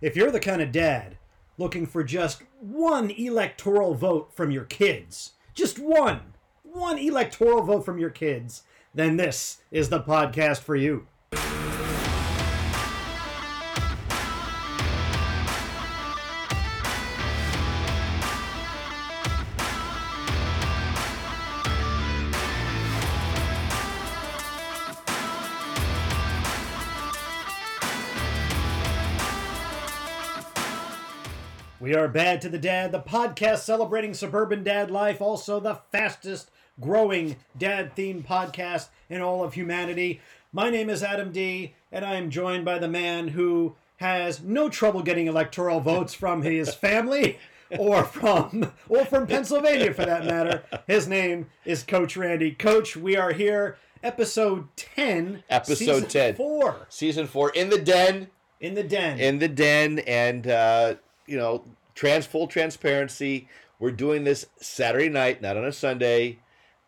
If you're the kind of dad looking for just one electoral vote from your kids, just one, one electoral vote from your kids, then this is the podcast for you. Are Bad to the Dad, the podcast celebrating suburban dad life, also the fastest growing dad themed podcast in all of humanity. My name is Adam D, and I am joined by the man who has no trouble getting electoral votes from his family or from or from Pennsylvania for that matter. His name is Coach Randy. Coach, we are here, episode 10. Episode season 10. 4 Season four in the den, in the den. in the den, and uh, you know, trans full transparency. We're doing this Saturday night, not on a Sunday.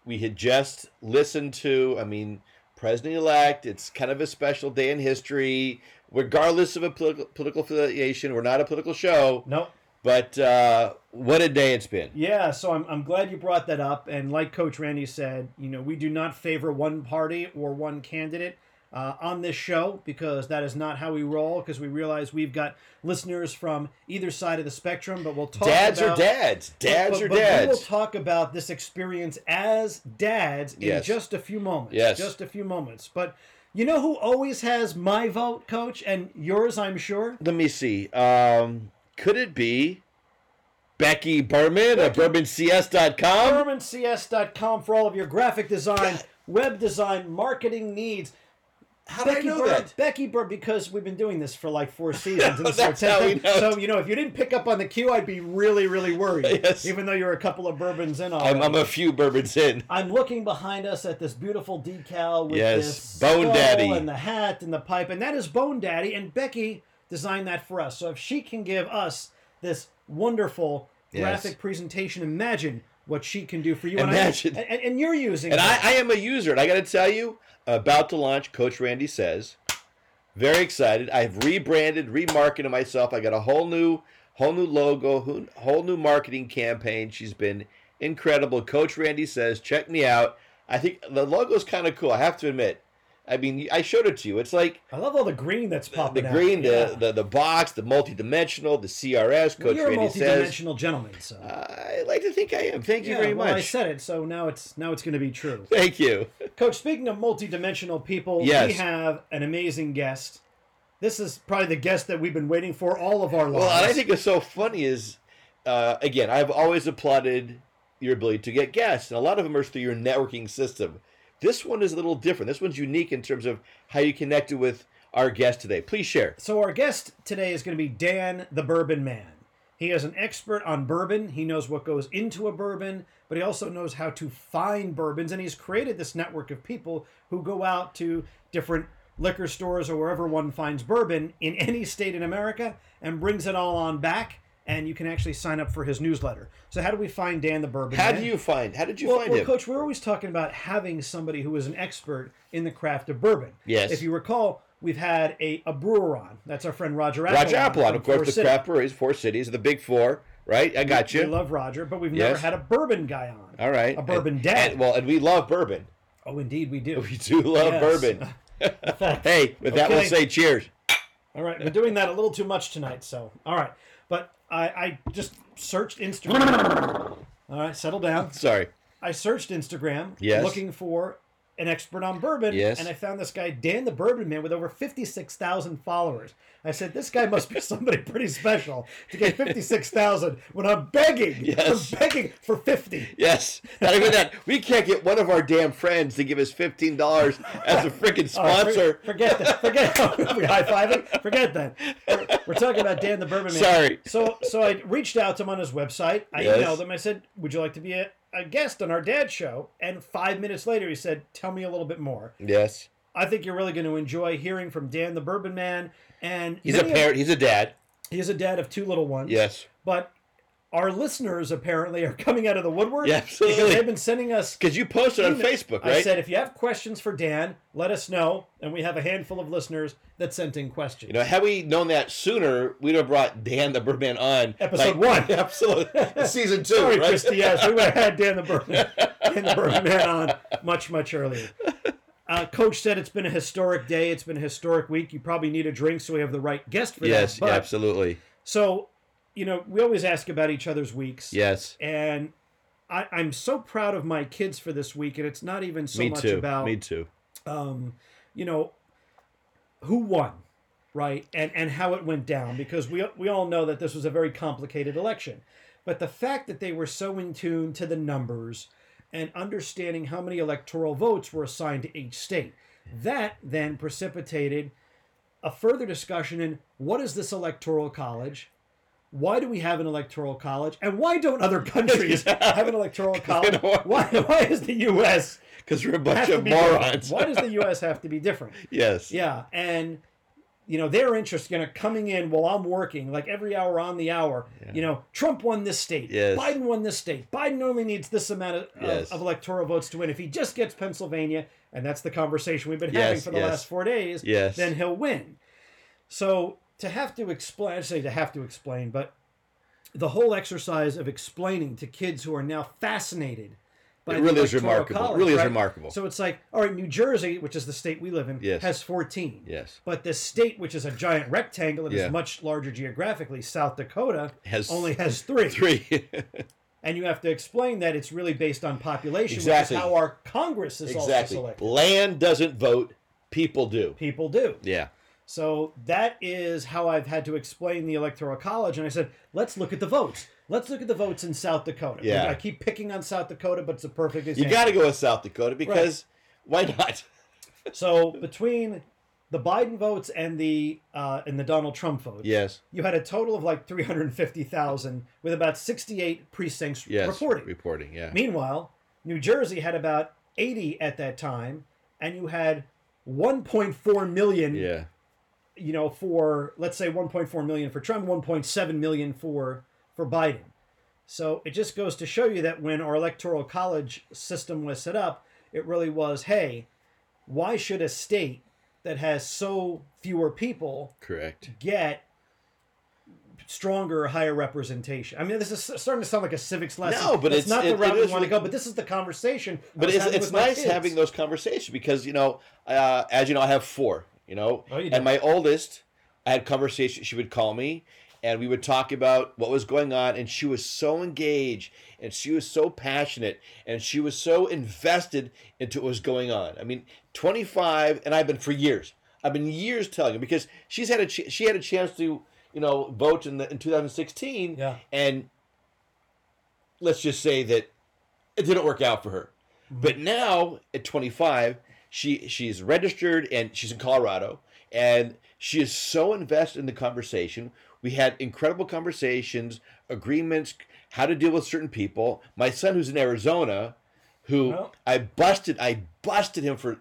We had just listened to, I mean, President elect. It's kind of a special day in history, regardless of a political, political affiliation. We're not a political show, nope. but uh, what a day it's been. Yeah, so I'm, I'm glad you brought that up. And like Coach Randy said, you know, we do not favor one party or one candidate uh, on this show because that is not how we roll. Because we realize we've got listeners from either side of the spectrum. But we'll talk. Dads about, are dads. Dads but, are but We will talk about this experience as dads in Yes. just a few moments. Yes. just a few moments. But you know who always has my vote, Coach, and yours, I'm sure. Let me see. Um, could it be Becky Berman of BourbonCS.com? BermanCS.com for all of your graphic design, web design, marketing needs. How did I Becky know Bird, that? Becky Bird, because we've been doing this for like four seasons. And That's how we know. So, you know, if you didn't pick up on the cue, I'd be really, really worried. Yes. Even though you're a couple of bourbons in I'm. I'm a few bourbons in. I'm looking behind us at this beautiful decal with Yes, this Bone Daddy. and the hat and the pipe, and that is Bone Daddy. And Becky designed that for us. So if she can give us this wonderful Yes. graphic presentation, imagine what she can do for you. Imagine. And, I, and, and you're using. And it. I, I am a user, and I got to tell you, about to launch, Coach Randy says. Very excited. I've rebranded, remarketed myself. I got a whole new, whole new logo, whole- whole new marketing campaign. She's been incredible. Coach Randy says, check me out. I think the logo's kind of cool. I have to admit. I mean, I showed it to you. It's like I love all the green that's popping out. The green, Yeah. the, the the box, the multi-dimensional, the CRS. Well, Coach you're a Randy says. multidimensional gentleman, so. I like to think I am. Thank you yeah, very well, much. I said it, so now it's now it's going to be true. Thank you. Coach, speaking of multidimensional people, we have an amazing guest. This is probably the guest that we've been waiting for all of our lives. Well, I think what's so funny is, uh, again, I've always applauded your ability to get guests, and a lot of them are through your networking system. This one is a little different. This one's unique in terms of how you connected with our guest today. Please share. So our guest today is going to be Dan the Bourbon Man. He is an expert on bourbon. He knows what goes into a bourbon, but he also knows how to find bourbons. And he's created this network of people who go out to different liquor stores or wherever one finds bourbon in any state in America and brings it all on back. And you can actually sign up for his newsletter. So how do we find Dan the Bourbon How Man? do you find? How did you well, find well, him? Coach, we're always talking about having somebody who is an expert in the craft of bourbon. Yes. If you recall, we've had a, a brewer on. That's our friend Roger Applin. Roger Applin, from of course, the City. craft breweries, four cities, the big four, right? I got We you. We love Roger, but we've never had a bourbon guy on. All right. A bourbon and, dad. and- well, and we love bourbon. Oh, indeed, we do. We do love Yes. bourbon. hey, with that, we'll say cheers. All right, we're doing that a little too much tonight, so all right. But I, I just searched Instagram. All right, settle down. Sorry. I searched Instagram Yes. looking for an expert on bourbon. Yes. And I found this guy, Dan the Bourbon Man, with over 56,000 followers. I said, this guy must be somebody pretty special to get 56,000 when I'm begging. Yes. I'm begging for 50. Yes, not even that. We can't get one of our damn friends to give us fifteen dollars as a freaking All right, oh, for- sponsor. forget that. Forget we high fiving. Forget that. We're, we're talking about Dan the Bourbon Man. Sorry. So so I reached out to him on his website. I Yes. emailed him. I said, "Would you like to be a, a guest on our dad show?" And five minutes later, he said, "Tell me a little bit more." Yes, I think you're really going to enjoy hearing from Dan the Bourbon Man. And he's a many of- parent. He's a dad. He's a dad of two little ones. Yes, But our listeners apparently are coming out of the woodwork. Yeah, absolutely. Because they've been sending us. Because you posted on Facebook, I said, if you have questions for Dan, let us know. And we have a handful of listeners that sent in questions. you know, had we known that sooner, we'd have brought Dan the Birdman on. Episode one. Absolutely. Season two, Sorry, right? Christy. Yes, we would have had Dan the Birdman, Dan the Birdman on much, much earlier. Uh, Coach said it's been a historic day. It's been a historic week. You probably need a drink, so we have the right guest for yes, that. But, absolutely. So, you know, we always ask about each other's weeks. Yes. And I, I'm so proud of my kids for this week, and it's not even so Me much too. about Me too. um, you know, who won, right, and and how it went down, because we we all know that this was a very complicated election, but the fact that they were so in tune to the numbers and understanding how many electoral votes were assigned to each state, that then precipitated a further discussion in what is this electoral college. Why do we have an electoral college, and why don't other countries have an electoral college? Why, why is the U.S. Because we're a bunch of morons. Why does the U.S. have to be different? yes. Yeah, and you know their interest, you know, coming in while I'm working, like every hour on the hour. You know, Trump won this state. Yes. Biden won this state. Biden only needs this amount of, Yes. of electoral votes to win. If he just gets Pennsylvania, and that's the conversation we've been having for the yes. last four days, Yes. then he'll win. So to have to explain, I say to have to explain, but the whole exercise of explaining to kids who are now fascinated by It really is remarkable. It College, really is remarkable. So it's like, all right, New Jersey, which is the state we live in, Yes. has 14. Yes. But the state, which is a giant rectangle and Yeah. is much larger geographically, South Dakota, Has only has three. Three. And you have to explain that it's really based on population, Exactly. which is how our Congress is exactly. also selected. Land doesn't vote. People do. People do. Yeah. So that is how I've had to explain the Electoral College. And I said, let's look at the votes. Let's look at the votes in South Dakota. Yeah. I keep picking on South Dakota, but it's a perfect You got to go with South Dakota because why not? So between the Biden votes and the uh, and the Donald Trump votes, Yes. you had a total of like 350,000 with about 68 precincts Yes. reporting. Reporting. Yeah. Meanwhile, New Jersey had about 80 at that time, and you had 1.4 million, Yeah. You know, for let's say 1.4 million for Trump, 1.7 million for for Biden. So it just goes to show you that when our electoral college system was set up, it really was, hey, why should a state that has so fewer people Correct. get stronger, higher representation. I mean, this is starting to sound like a civics lesson. No, but It's it's- not the it- route we want to go. But this is the conversation. But it's, it's nice having those conversations because you know, uh, as you know, I have four. You know, Oh, you and my oldest, I had conversations. She would call me, and we would talk about what was going on, and she was so engaged, and she was so passionate, and she was so invested into what was going on. I mean, twenty five, and I've been for years. I've been years telling her because she's had a ch- she had a chance to you know vote in the in 2016, Yeah. and let's just say that it didn't work out for her. Mm-hmm. But now at 25, she she's registered and she's in Colorado and she is so invested in the conversation. We had incredible conversations, agreements, how to deal with certain people. My son who's in Arizona, who Well- I busted, I busted him for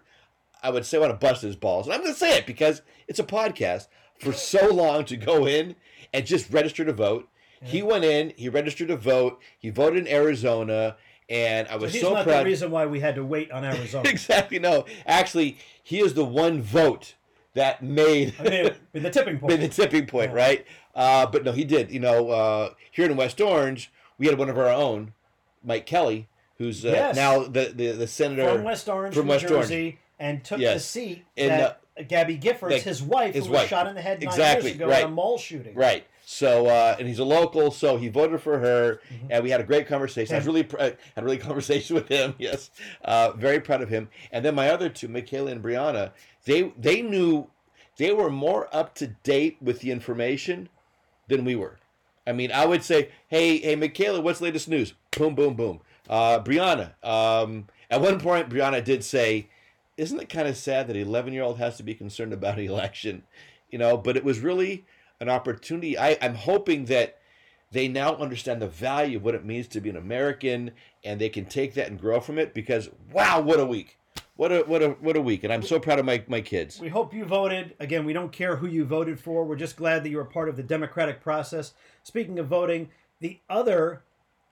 I would say I want to bust his balls. And I'm going to say it because it's a podcast for so long to go in and just register to vote. He went in, he registered to vote, he voted in Arizona, and I was so, He's so not proud. the reason why we had to wait on Arizona. exactly, no. Actually, he is the one vote that made I mean, with the tipping point. made the tipping point, right? Uh, but no, he did. You know, uh, here in West Orange, we had one of our own, Mike Kelly, who's uh, Yes. now the, the the senator from West Orange, from New West Orange. Jersey, and took the seat And, that Gabby Giffords, his wife, his who was shot in the head nine Exactly, years ago right. in a mall shooting. Right. So, uh, and he's a local, so he voted for her, and we had a great conversation. I was really pr- uh, had a really conversation with him. Yes, uh, very proud of him. And then my other two, Michaela and Brianna, they they knew they were more up to date with the information than we were. I mean, I would say, hey, hey, Michaela, what's the latest news? Boom, boom, boom. Uh, Brianna, um, at one point, Brianna did say, isn't it kind of sad that an 11 year old has to be concerned about an election? You know, but it was really an opportunity. I, I'm hoping that they now understand the value of what it means to be an American and they can take that and grow from it because, wow, what a week. What a what a what a week, and I'm so proud of my, my kids. We hope you voted. Again, we don't care who you voted for. We're just glad that you were part of the democratic process. Speaking of voting, the other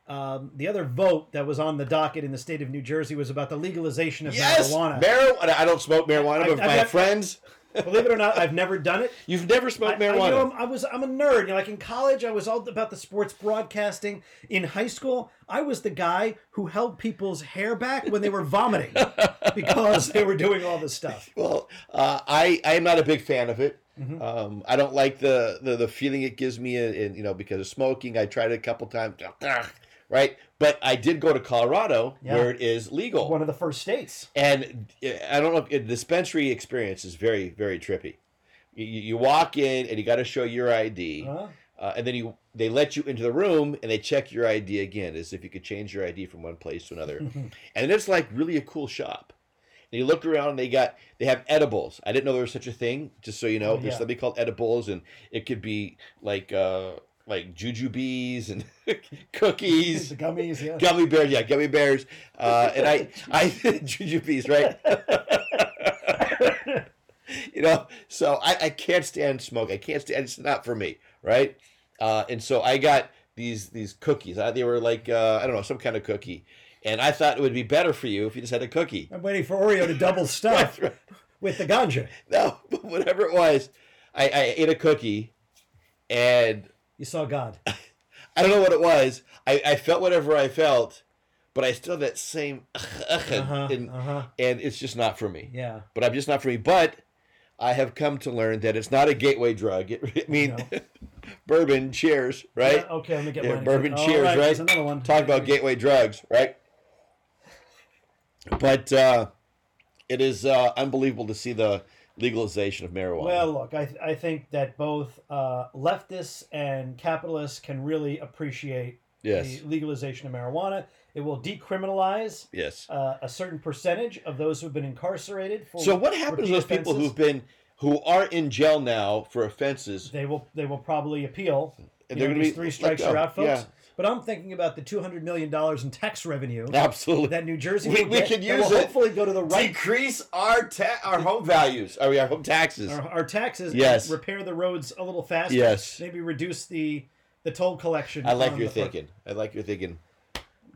um, the other vote that was on the docket in the state of New Jersey was about the legalization of Yes, marijuana. marijuana. I don't smoke marijuana, I- but I've my got- friends, Believe it or not, I've never done it. you've never smoked I, I- marijuana. you know, I'm- I was I'm a nerd. You know, like in college, I was all about the sports broadcasting. In high school, I was the guy who held people's hair back when they were vomiting because they were doing all this stuff. Well, uh, I I am not a big fan of it. Mhm. Um, I don't like the, the the feeling it gives me, in, you know, because of smoking. I tried it a couple times, right? But I did go to Colorado, Yeah. where it is legal, One of the first states. and uh, I don't know. If, the dispensary experience is very very trippy. You, you walk in and you got to show your ID, Huh? uh, and then you they let you into the room and they check your ID again, as if you could change your ID from one place to another. and it's like really a cool shop. And you look around, and they got they have edibles. I didn't know there was such a thing. Just so you know, Oh, there's something called edibles, and it could be like uh like jujubes and cookies, gummies, yeah. gummy bears, yeah, gummy bears. Uh, and I I jujubes, right? you know, so I, I can't stand smoke. I can't stand. It's not for me, right? Uh, and so I got these these cookies. Uh, they were like uh, I don't know some kind of cookie, and I thought it would be better for you if you just had a cookie. I'm waiting for Oreo to double stuff Right, right. with the ganja. No, but whatever it was, I, I ate a cookie, and You saw God. I don't know what it was. I, I felt whatever I felt, but I still have that same, Uh-huh, and, uh-huh. and it's just not for me. Yeah. But I'm just not for me. But I have come to learn that it's not a gateway drug. It, I mean, bourbon, cheers, right? Yeah, okay, let me get Yeah, bourbon cheers, right? there's another one. Talk about gateway drugs, right? But uh, it is uh, unbelievable to see the legalization of marijuana. Well, look, I, I think that both uh, leftists and capitalists can really appreciate yes, the legalization of marijuana. It will decriminalize yes. uh, a certain percentage of those who've been incarcerated for. So what happens to those people who've been who are in jail now for offenses, They will. They will probably appeal. and You they're going to be three strikes go. are out, folks. Yeah, But I'm thinking about the two hundred million dollars in tax revenue absolutely. that New Jersey We- we could use it. hopefully go to the right Decrease our ta- our home values. Are we our home taxes? our, our taxes. Yes. repair the roads a little faster. Yes. Maybe reduce the the toll collection. I like your thinking. I like your thinking.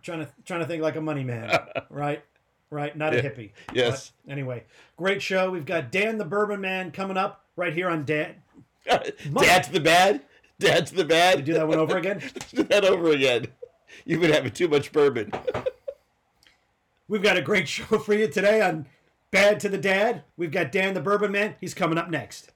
Trying to trying to think like a money man, right? Right, not a hippie. Yes. But anyway, great show. We've got Dan the Bourbon Man coming up right here on Dan. Dad to the bad. Dad to the We bad. do that one over again. Let's do that over again. You've been having too much bourbon. We've got a great show for you today on Bad to the Dad. We've got Dan the Bourbon Man. He's coming up next.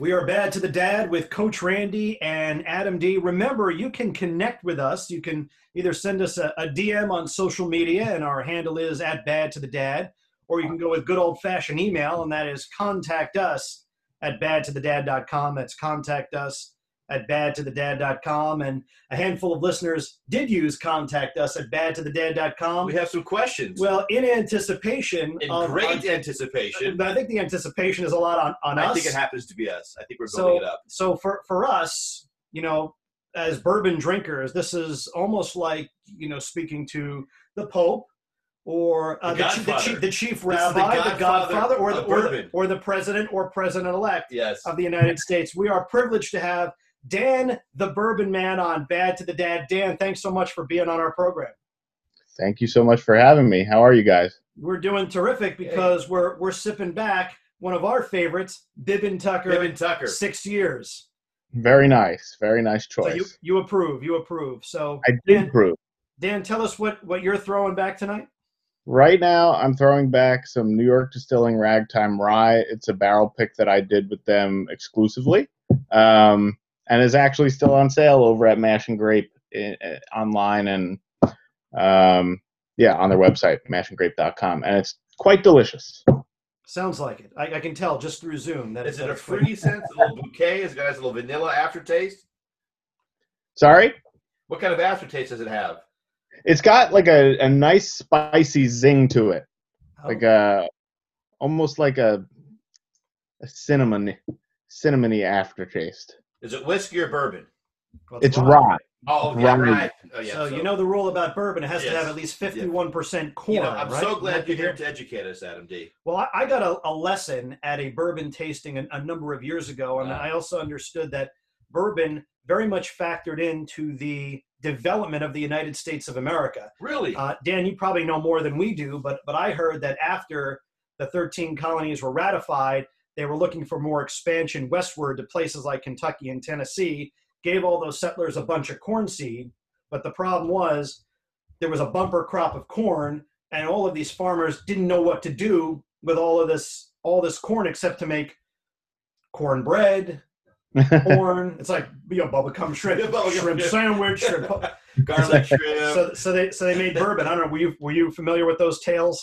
We are Bad to the Dad with Coach Randy and Adam D. Remember, you can connect with us. You can either send us a, a DM on social media, and our handle is at Bad to the Dad, or you can go with good old fashioned email, and that is contact us at badtothedad.com. That's contact us at badtothedad.com. And a handful of listeners did use contact us at badtothedad.com. We have some questions. Well, in anticipation in of great our- anticipation. but I think the anticipation is a lot on, on I us. think it happens to be us. I think we're building so, it up. so for for us, you know, as bourbon drinkers, this is almost like you know speaking to the Pope or uh, The the, chief, the, chief, the chief the rabbi, the Godfather Godfather, or the, or the or the president or president elect Yes. of the United States. We are privileged to have Dan, the Bourbon Man, on Bad to the Dad. Dan, thanks so much for being on our program. Thank you so much for having me. How are you guys? We're doing terrific because we're we're sipping back one of our favorites, Bib and Tucker, Kevin Tucker. six years. Very nice. Very nice So choice. you you approve, you approve. So I Dan, did prove. Dan, tell us what what you're throwing back tonight. Right now, I'm throwing back some New York Distilling Ragtime Rye. It's a barrel pick that I did with them exclusively, um, and is actually still on sale over at Mash and Grape i- i- online and um, yeah, on their website mashandgrape.com, and it's quite delicious. Sounds like it. I, I can tell just through Zoom that Is it a fruity scent? A little bouquet? Has it got a little vanilla aftertaste? Sorry, What kind of aftertaste does it have? it's got like a, a nice spicy zing to it. Oh, like a almost like a a cinnamon cinnamony aftertaste. Is it whiskey or bourbon? Well, It's rye. rye. Oh, yeah, Rye. right. Oh, yeah. so, you know the rule about bourbon; it has to have at least fifty-one percent corn. you know, I'm right? so glad you're here to educate us, Adam D. Well, I, I got a, a lesson at a bourbon tasting a, a number of years ago, and Wow. I also understood that bourbon very much factored into the development of the United States of America. Really? Uh, Dan, you probably know more than we do, but but I heard that after the 13 colonies were ratified, they were looking for more expansion westward to places like Kentucky and Tennessee. Gave all those settlers a bunch of corn seed, but the problem was there was a bumper crop of corn, and all of these farmers didn't know what to do with all of this all this corn except to make cornbread, corn. it's like you know, bubblegum shrimp, Yeah, bubblegum shrimp shrimp. sandwich, shrimp. Garlic shrimp. So, so they so they made bourbon. I don't know. Were you were you familiar with those tales?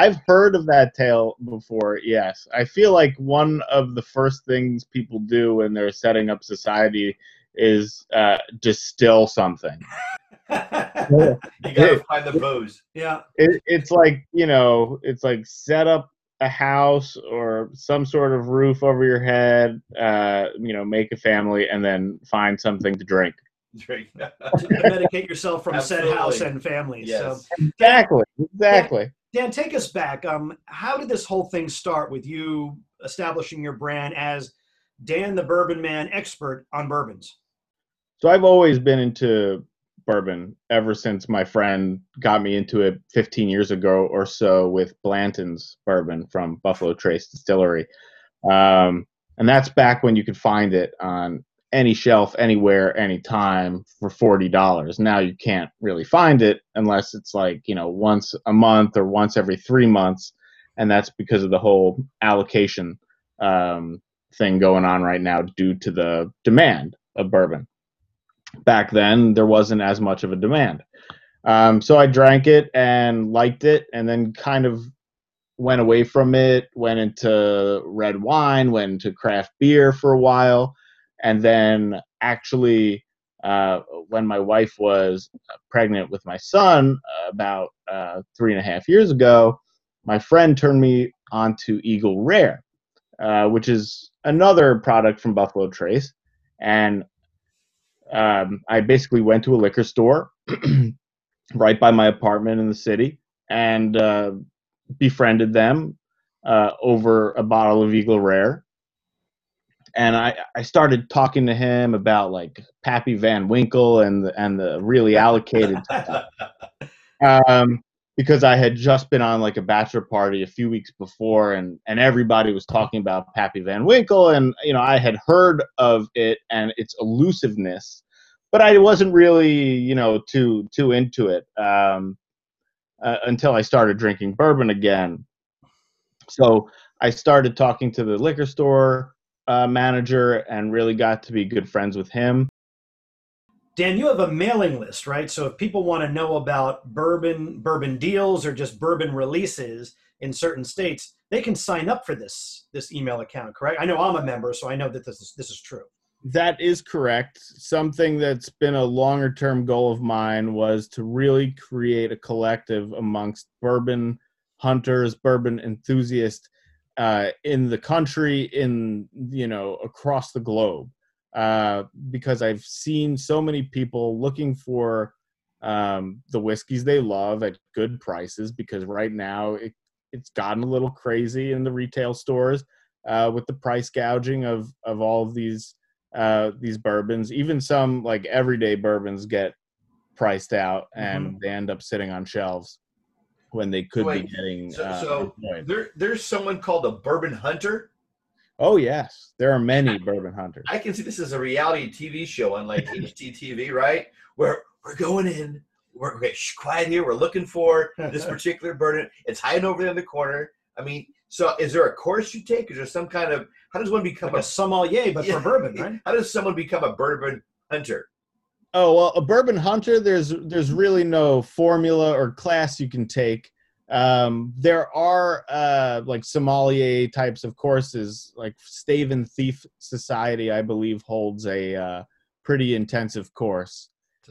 I've heard of that tale before. Yes, I feel like one of the first things people do when they're setting up society is uh, distill something. you gotta find the booze. yeah. It, it's like you know, it's like set up a house or some sort of roof over your head. Uh, you know, make a family and then find something to drink. Drink. to, to medicate yourself from said house and family. yes. So, Exactly. Exactly. Dan, take us back. Um, how did this whole thing start with you establishing your brand as Dan the Bourbon Man expert on bourbons? So I've always been into bourbon ever since my friend got me into it 15 years ago or so with Blanton's bourbon from Buffalo Trace Distillery. Um, and that's back when you could find it on any shelf, anywhere, anytime for $40. Now you can't really find it unless it's like, you know, once a month or once every three months. And that's because of the whole allocation um, thing going on right now due to the demand of bourbon back then there wasn't as much of a demand. Um, so I drank it and liked it, and then kind of went away from it. Went into red wine, went into craft beer for a while, and then actually, uh, when my wife was pregnant with my son uh, about uh, three and a half years ago, my friend turned me onto Eagle Rare, uh, which is another product from Buffalo Trace, and um, I basically went to a liquor store right by my apartment in the city and uh, befriended them uh, over a bottle of Eagle Rare. And I, I started talking to him about like Pappy Van Winkle and the, and the really allocated um, because I had just been on like a bachelor party a few weeks before, and and everybody was talking about Pappy Van Winkle, and you know I had heard of it and its elusiveness, but I wasn't really you know too too into it um, uh, until I started drinking bourbon again. So I started talking to the liquor store uh, manager and really got to be good friends with him. Dan, you have a mailing list, right? So if people want to know about bourbon, bourbon deals, or just bourbon releases in certain states, they can sign up for this this email account, correct? I know I'm a member, so I know that this is this is true. That is correct. Something that's been a longer term goal of mine was to really create a collective amongst bourbon hunters, bourbon enthusiasts uh, in the country, in you know across the globe, uh, because I've seen so many people looking for um, the whiskeys they love at good prices. Because right now it, it's gotten a little crazy in the retail stores uh, with the price gouging of of all of these uh, these bourbons. Even some like everyday bourbons get priced out and they end up sitting on shelves when they could Wait, be getting. so- uh, so- There, there's someone called a bourbon hunter. oh yes, there are many bourbon hunters. I can see this as a reality TV show on like HGTV, right? Where we're going in, we're okay, shh, quiet here. We're looking for this particular bourbon. It's hiding over there in the corner. I mean, so is there a course you take? Is there some kind of how does one become Like a a sommelier, but Yeah. for bourbon, right? How does someone become a bourbon hunter? Oh well, a bourbon hunter. There's there's really no formula or class you can take. Um, there are uh, like sommelier types of courses, like Stave and Thief Society, I believe, holds a uh, pretty intensive course,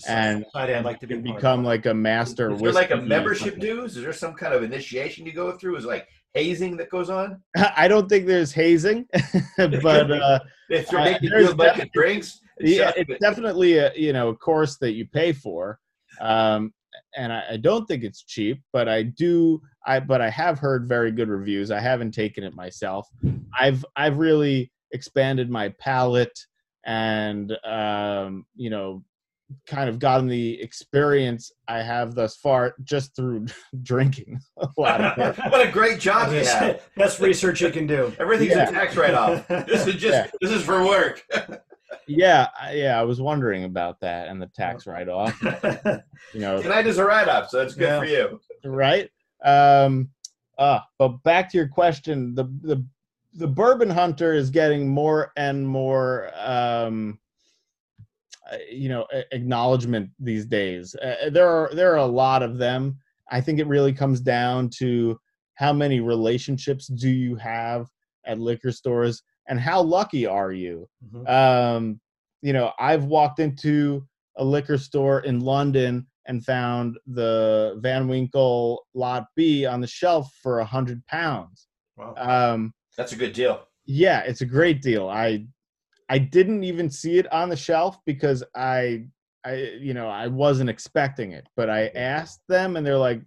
and, I'd, like to be can become like a master. Is there like a membership dues? Is there some kind of initiation you go through? Is like hazing that goes on? I don't think there's hazing, but uh, If you're Uh, making there's you a bunch of definitely- drinks, and yeah, shut- it's definitely a you know a course that you pay for, um, and I, I don't think it's cheap. But I do, I but I have heard very good reviews. I haven't taken it myself. I've I've really expanded my palate, and um, you know, kind of gotten the experience I have thus far just through drinking a lot of it. what a great job you have. Best research you can do. Everything's Yeah. a tax write-off. This is just Yeah. this is for work. Yeah, yeah, I was wondering about that and the tax write-off. You know, Tonight is a write-off, so it's good Yeah. for you. right? Um, uh, but back to your question, the the the bourbon hunter is getting more and more, um, uh, you know, acknowledgement these days. Uh, there are there are a lot of them. I think it really comes down to how many relationships do you have at liquor stores, and how lucky are you? Mhm. um, you know, I've walked into a liquor store in London and found the Van Winkle Lot B on the shelf for a hundred pounds. Wow. Um, That's a good deal. yeah, it's a great deal. I I didn't even see it on the shelf because I I you know I wasn't expecting it, but I asked them and they're like,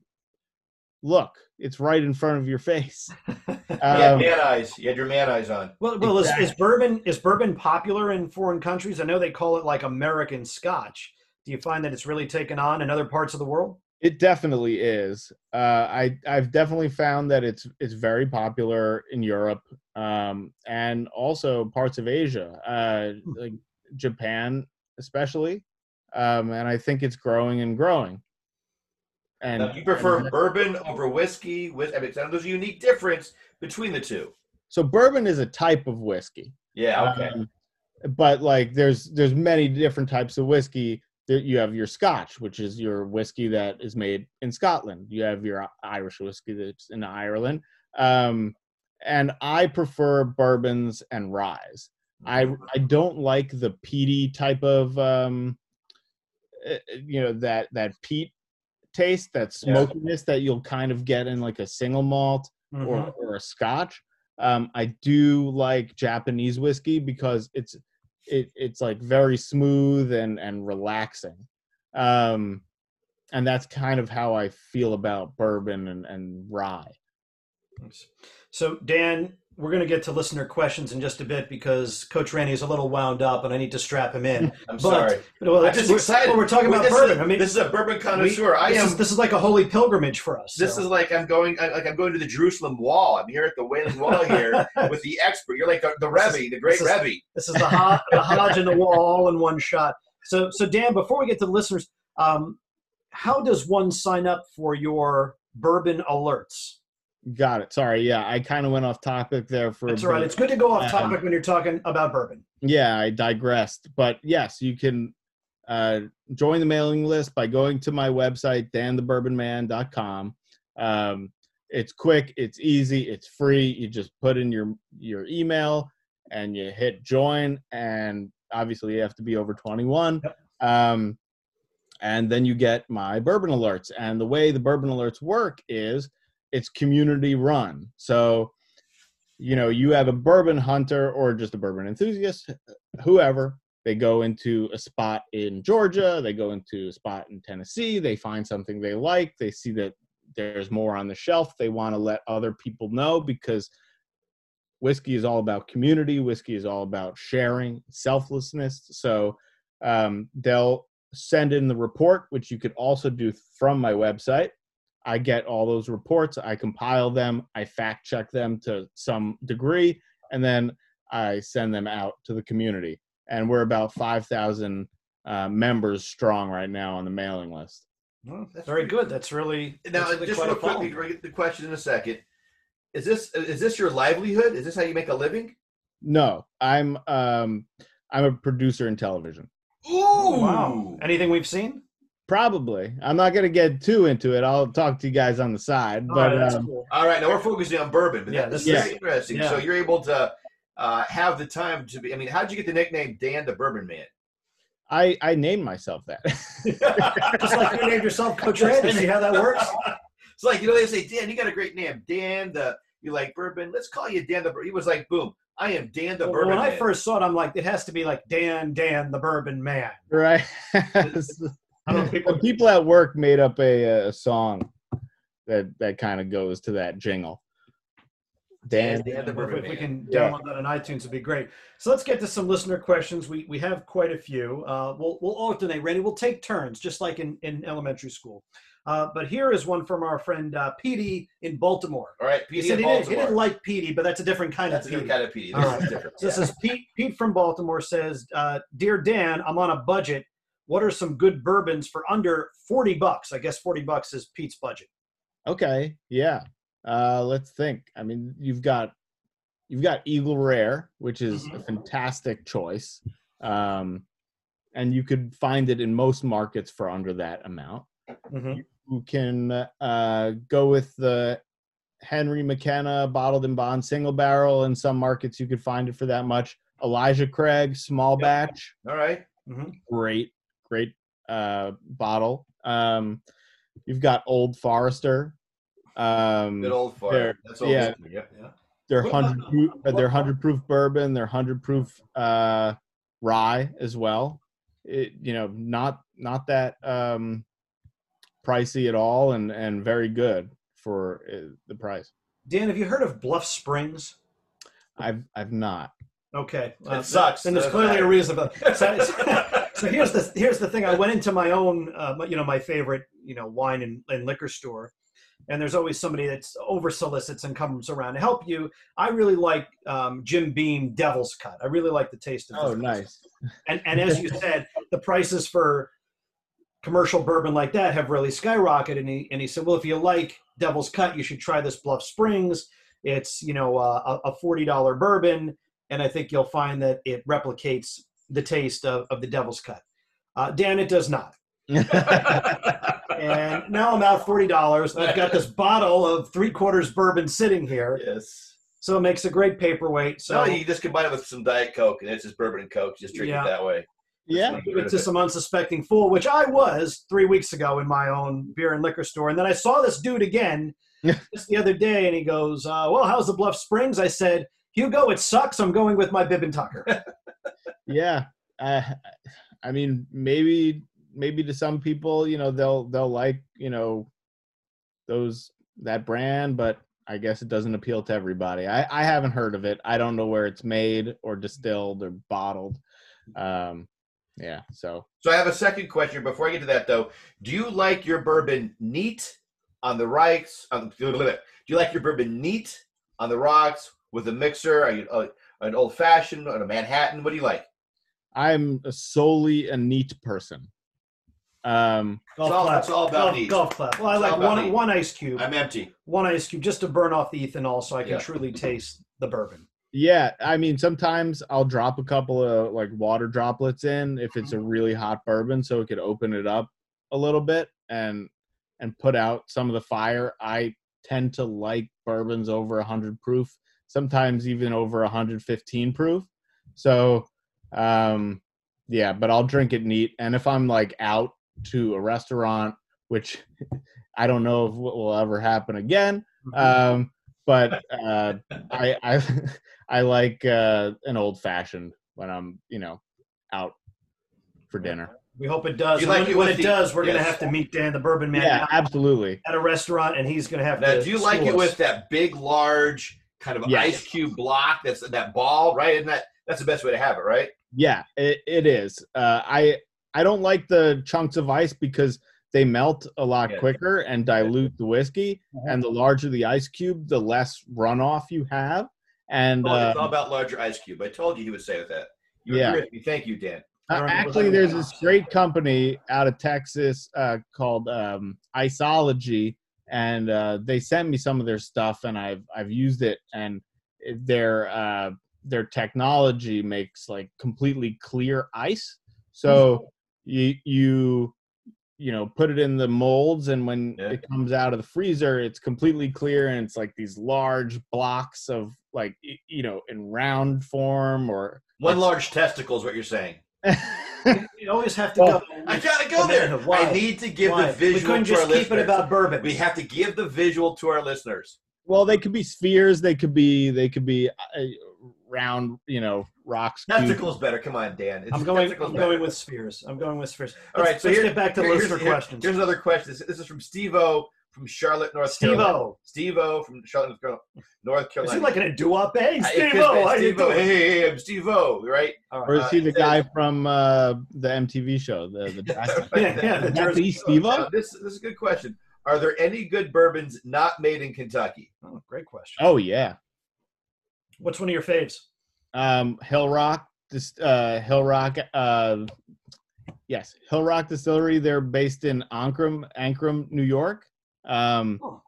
"Look, it's right in front of your face." You had Um, man eyes. You had your man eyes on. Well, well, is, is bourbon is bourbon popular in foreign countries? I know they call it like American Scotch. Do you find that it's really taken on in other parts of the world? It definitely is. Uh, I I've definitely found that it's it's very popular in Europe um, and also parts of Asia, uh, like Japan especially, um, and I think it's growing and growing. And Now, you prefer and- bourbon over whiskey? With I mean, there's a unique difference between the two. so bourbon is a type of whiskey. Yeah. Okay. Um, but like there's there's many different types of whiskey. You have your Scotch, which is your whiskey that is made in Scotland. You have your Irish whiskey that's in Ireland. Um, and I prefer bourbons and ryes. I I don't like the peaty type of um, uh, you know that that peat taste, that Yeah. smokiness that you'll kind of get in like a single malt Mhm. or, or a scotch. Um, I do like Japanese whiskey because it's it, it's like very smooth and and relaxing. Um, and that's kind of how I feel about bourbon and, and rye. So, Dan, we're going to get to listener questions in just a bit because Coach Randy is a little wound up, and I need to strap him in. I'm But- sorry. Well, I'm just we're- excited. well, we're talking about this bourbon. Is, I mean, this is a bourbon we- connoisseur. I this am. Is, this is like a holy pilgrimage for us. This so. is like I'm going, I- like I'm going to the Jerusalem Wall. I'm here at the Wailing Wall here with the expert. You're like the, the Rebbe, the great this is- Rebbe. This is the, Hod, the Hajj and the wall all in one shot. So, so Dan, before we get to the listeners, um, how does one sign up for your bourbon alerts? Got it. Sorry, yeah, I kind of went off topic there for. a That's right. It's good to go off Um, topic when you're talking about bourbon. yeah i digressed but yes you can uh, join the mailing list by going to my website danthebourbonman.com um, it's quick it's easy it's free you just put in your your email and you hit join and obviously you have to be over 21 Yep. um, and then you get my bourbon alerts and the way the bourbon alerts work is it's community run. So you know you have a bourbon hunter or just a bourbon enthusiast whoever they go into a spot in georgia they go into a spot in tennessee they find something they like they see that there's more on the shelf they want to let other people know because whiskey is all about community whiskey is all about sharing selflessness. So um, they'll send in the report which you could also do from my website I get all those reports, I compile them, I fact check them to some degree, and then I send them out to the community. And we're about 5,000 uh, members strong right now on the mailing list. Well, That's very pretty- good. That's really Now, that's really just quite real quickly, we'll the question in a second. Is this is this your livelihood? Is this how you make a living? No, I'm um, I'm a producer in television. Ooh, Oh, wow. Anything we've seen? Probably. I'm not going to get too into it. I'll talk to you guys on the side. All right, But that's um, cool. All right, now we're focusing on bourbon, but Yeah, yeah, this this is is- interesting. yeah. So you're able to uh, have the time to be. I mean, how did you get the nickname Dan the Bourbon Man? I I named myself that. Just like you named yourself Coach Randy. See how that works? It's like you know they say, Dan, you got a great name, Dan the You like bourbon? Let's call you Dan the. Bur-" He was like, boom, I am Dan the Well, bourbon. when I first saw it, I'm like, it has to be like Dan, Dan, the Bourbon Man. Right. I don't know, people, the people at work made up a, a song that that kind of goes to that jingle. Dan, Dan the if, Bourbon if we Man. can Yeah. download that on iTunes, it'd be great. So let's get to some listener questions. We we have quite a few. Uh, we'll we'll alternate. Randy, we'll take turns, just like in in elementary school. Uh, but here is one from our friend uh, Petey in Baltimore. All right, He Petey said in he didn't, he didn't like Petey, but that's a different kind That's a of new Petey. kind of Petey. All This right. is different. This Yeah. is Pete. Pete from Baltimore says, uh, "Dear Dan, I'm on a budget. What are some good bourbons for under forty bucks? I guess forty bucks is Pete's budget. Okay, yeah. Uh, let's think. I mean, you've got you've got Eagle Rare, which is a fantastic choice, um, and you could find it in most markets for under that amount. Mm-hmm. You can uh, go with the Henry McKenna bottled in bond single barrel. In some markets, you could find it for that much. Elijah Craig small batch. All right. great, great uh, bottle. Um, you've got Old Forester. Um, Good old fart. They're- That's old. yeah. history, Yep. Yeah. they're What hundred proof. what- They're hundred proof bourbon. They're hundred proof uh, rye as well. It, you know, not not that um, pricey at all, and and very good for uh, the price. Dan, have you heard of Bluff Springs? I've I've not. Okay, It sucks. And there's clearly a matter. reason. But so, here's the here's the thing. I went into my own, uh, you know, my favorite, you know, wine and, and liquor store, and there's always somebody that's over solicits and comes around to help you. I really like um, Jim Beam Devil's Cut. I really like the taste of. It. Oh, nice. And and as you said, the prices for commercial bourbon like that have really skyrocketed. And he and he said, well, if you like Devil's Cut, you should try this Bluff Springs. It's you know uh, a a forty dollar bourbon, and I think you'll find that it replicates the taste of, of the Devil's Cut. Uh, Dan, it does not. And now I'm out forty dollars. I've got this bottle of three quarters bourbon sitting here, Yes. so it makes a great paperweight. So So you just combine it with some Diet Coke, and it's just bourbon and Coke. Just drink Yeah. it that way. yeah. give it to some unsuspecting fool, which I was three weeks ago in my own beer and liquor store. And then I saw this dude again just the other day, and he goes, uh, "Well, how's the Bluff Springs?" I said, "Hugo, it sucks. I'm going with my Bib and Tucker." yeah uh, i mean maybe maybe to some people you know they'll they'll like you know those that brand but i guess it doesn't appeal to everybody i i haven't heard of it i don't know where it's made or distilled or bottled um yeah so So I have a second question before I get to that though. Do you like your bourbon neat on the rocks? On, do you like your bourbon neat on the rocks with a mixer? Are you uh, an old fashioned or a Manhattan? What do you like? I'm a solely a neat person um Golf all- clap. it's all about golf, neat. golf clap. Well, I It's all like one neat. one ice cube, I'm empty. one ice cube, just to burn off the ethanol, so I can Yeah. truly taste the bourbon. Yeah, I mean sometimes I'll drop a couple of like water droplets in if it's a really hot bourbon so it could open it up a little bit and and put out some of the fire. I tend to like bourbons over 100 proof, sometimes even over 115 proof. So um yeah, but I'll drink it neat and if I'm like out to a restaurant which I don't know if what will ever happen again. Um but uh I I I like uh, an old fashioned when I'm you know out for dinner. We hope it does. You like when it when with it the- does, we're gonna yes. have to meet Dan, the Bourbon Man, Yeah, out absolutely. at a restaurant, and he's gonna have Now, to. do you like it with that big, large kind of Yes. ice cube block? That's that ball, right? Isn't that that's the best way to have it, right? Yeah, it, it is. Uh, I I don't like the chunks of ice because they melt a lot Yeah. quicker and dilute the whiskey. Mhm. And the larger the ice cube, the less runoff you have. And Oh, it's all uh, about larger ice cube. I told you he would say that. You Yeah. agree with me. Thank you, Dan. Uh, actually, there's this great company out of Texas uh, called um, Iceology, and uh, they sent me some of their stuff, and I've I've used it, and their uh, their technology makes like completely clear ice. So you you you know put it in the molds, and when Yeah. it comes out of the freezer, it's completely clear, and it's like these large blocks of like you know in round form or One large testicle is what you're saying. You always have to Well, go. I gotta go there. Why? I need to give Why? the visual we couldn't to our just keep listeners. it about bourbon. we have to give the visual to our listeners. well, they could be spheres. They could be they could be uh, round. You know, rocks. cubes. Tentacles better. Come on, Dan. It's I'm going. I'm better. going with spheres. I'm going with spheres. All right, Let's, so let's here- get back to here- listener here- questions. Here's another question. This, this is from Steve O from Charlotte, North Steve Carolina. O. Steve O from Charlotte, North Carolina. North Is he like in a doo-wop? Hey, Uh, Steve O, be how you Steve O. doing? Hey, hey, hey, I'm Steve O, right? All Or is he Uh, the it guy from uh, the MTV show? The the Yeah, yeah, the Jersey the Steve-O? This, this is a good question. Are there any good bourbons not made in Kentucky? Oh, great question. Oh yeah, What's one of your faves? um, Hillrock. This uh, Hillrock. Uh, yes, Hillrock Distillery. They're based in Ancram, Ancram, New York. Um, Oh.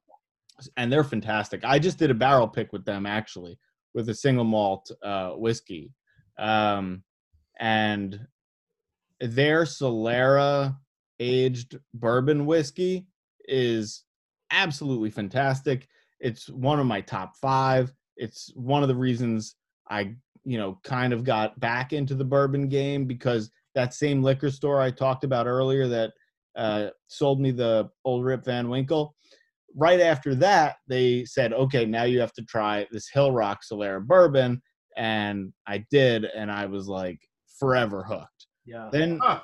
and they're fantastic. I just did a barrel pick with them actually with a single malt uh, whiskey, um, and their Solera aged bourbon whiskey is absolutely fantastic. It's one of my top five. It's one of the reasons I, you know, kind of got back into the bourbon game because that same liquor store I talked about earlier that uh, sold me the old Rip Van Winkle. Right after that, they said, okay, now you have to try this Hillrock Solera bourbon. And I did, and I was like forever hooked. Yeah. Then Huh.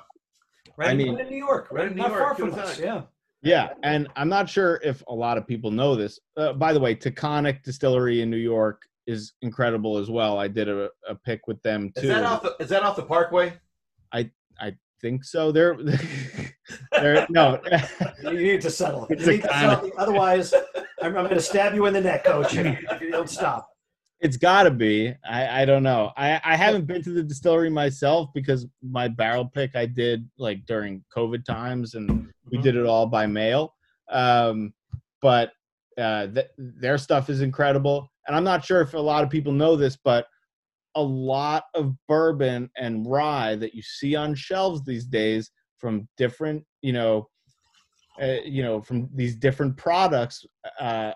Right, I in- mean- right in New York. Right in New Not York, far from good us. Yeah. Yeah, and I'm not sure if a lot of people know this. Uh, by the way, Taconic Distillery in New York is incredible as well. I did a, a pick with them too. Is that off the Is that off the Parkway? I I think so. They're, they're no. You need to settle. It's You need to settle. Otherwise, I'm, I'm going to stab you in the neck, coach, if you don't stop. It's got to be. I, I don't know. I, I haven't been to the distillery myself because my barrel pick I did like during COVID times, and we Mhm. did it all by mail. Um, but uh, th- their stuff is incredible, and I'm not sure if a lot of people know this, but a lot of bourbon and rye that you see on shelves these days from different, you know, uh, you know, from these different products. Uh,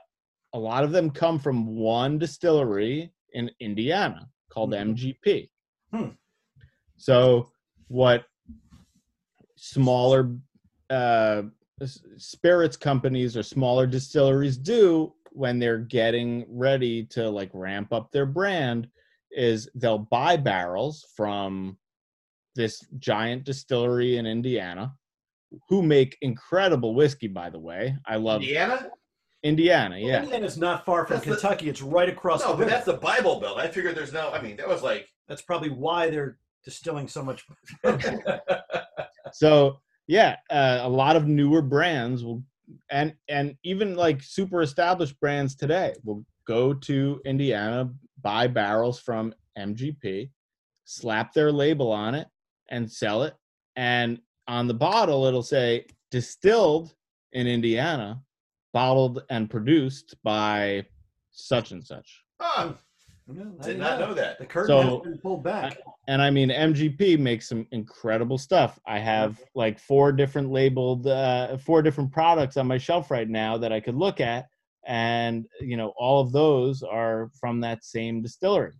a lot of them come from one distillery in Indiana called Mhm. MGP. Hmm. So what smaller uh, spirits companies or smaller distilleries do when they're getting ready to like ramp up their brand is they'll buy barrels from this giant distillery in Indiana who make incredible whiskey by the way. I love Indiana? Indiana, yeah. Indiana's not far from That's the- Kentucky. It's right across No, the but river. that's the Bible Belt. I figured there's no. I mean, that was like. That's probably why they're distilling so much. so yeah uh, a lot of newer brands will and and even like super established brands today will go to indiana buy barrels from mgp slap their label on it and sell it and on the bottle it'll say distilled in indiana bottled and produced by such and such Huh, No, I did not know that. The curtain So- has been pulled back. and I mean MGP makes some incredible stuff. I have like four different labeled uh four different products on my shelf right now that I could look at and you know all of those are from that same distillery.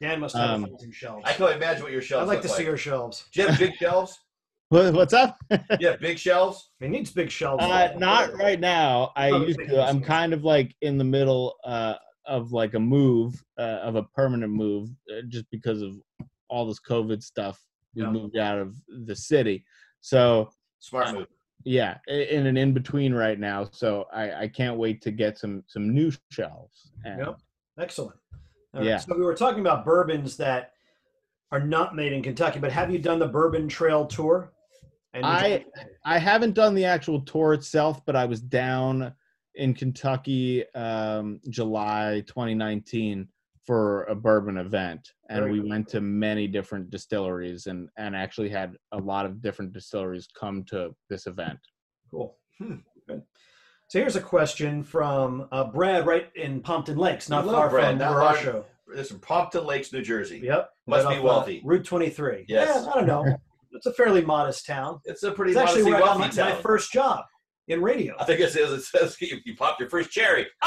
Dan must have Um, amazing shelves. I can only imagine what your shelves I'd like look to see your shelves. Do you have big shelves? What- What's up? yeah, big shelves? It needs big shelves. Uh, not right now. I Probably used big to. I'm ones. kind of like in the middle uh of like a move uh, of a permanent move uh, just because of all this COVID stuff. We Yeah. moved out of the city. So Smart move. yeah in an in between right now so i i can't wait to get some some new shelves and Yep. Excellent. All right, Yeah. So we were talking about bourbons that are not made in Kentucky, but have you done the Bourbon Trail tour? And I- i haven't done the actual tour itself but i was down in kentucky um july 2019 for a bourbon event and Very we cool. went to many different distilleries and and actually had a lot of different distilleries come to this event Cool. Hmm. Good. So here's a question from uh, Brad, right in Pompton Lakes, not love far Brad, from not where our show. This is Pompton Lakes, New Jersey. Yep. Must right be off, wealthy. Uh, Route 23. Yes. Yeah, I don't know. It's a fairly modest town. It's a pretty It's actually modestly where I got my, my first job in radio. I think it says it says you, you popped your first cherry.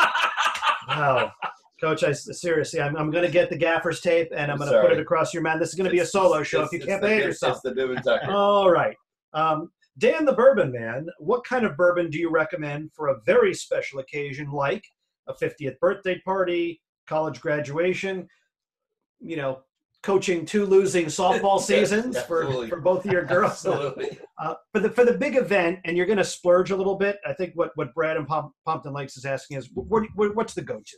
Wow. Coach, I seriously, I'm, I'm going to get the gaffer's tape and I'm I'm going to put it across your man. This is going to be a solo show if you can't behave yourself. It's the Bib and Tucker. All right. Um, Dan the Bourbon Man, what kind of bourbon do you recommend for a very special occasion like a 50th birthday party, college graduation, you know, coaching two losing softball Yes, seasons for, for both of your girls. Absolutely. Uh, for the for the big event, and you're going to splurge a little bit. I think what what Brad and Pom- Pompton Lakes is asking is, what, what what's the go to?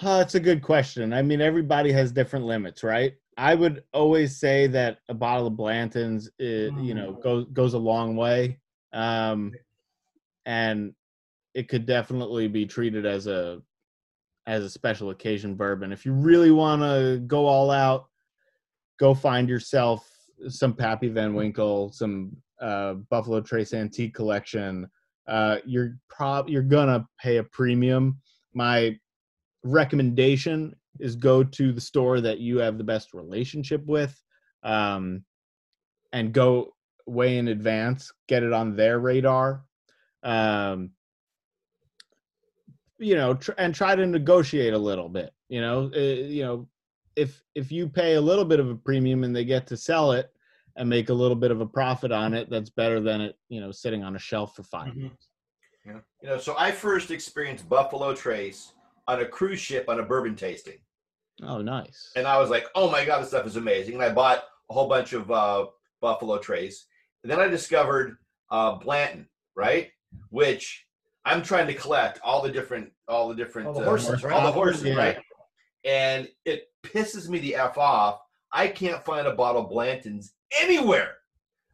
Uh, that's a good question. I mean, everybody has different limits, right? I would always say that a bottle of Blanton's, uh, you know, Mm. goes goes a long way, um, and it could definitely be treated as a as a special occasion bourbon. If you really want to go all out, go find yourself some Pappy Van Winkle, some uh, Buffalo Trace Antique Collection. Uh, you're prob you're gonna pay a premium. My recommendation is go to the store that you have the best relationship with um, and go way in advance get it on their radar um, you know tr- and try to negotiate a little bit you know uh, you know if if you pay a little bit of a premium and they get to sell it and make a little bit of a profit on it that's better than it you know sitting on a shelf for 5 Mhm. years Yeah. You know, so I first experienced Buffalo Trace on a cruise ship on a bourbon tasting. oh nice And I was like, oh my God, this stuff is amazing. And I bought a whole bunch of uh, Buffalo Trace. And then I discovered uh, Blanton, right? Which I'm trying to collect all the different, all the different, All the uh, horses, right? all the horses, Yeah. right? And it pisses me the F off. I can't find a bottle of Blanton's anywhere.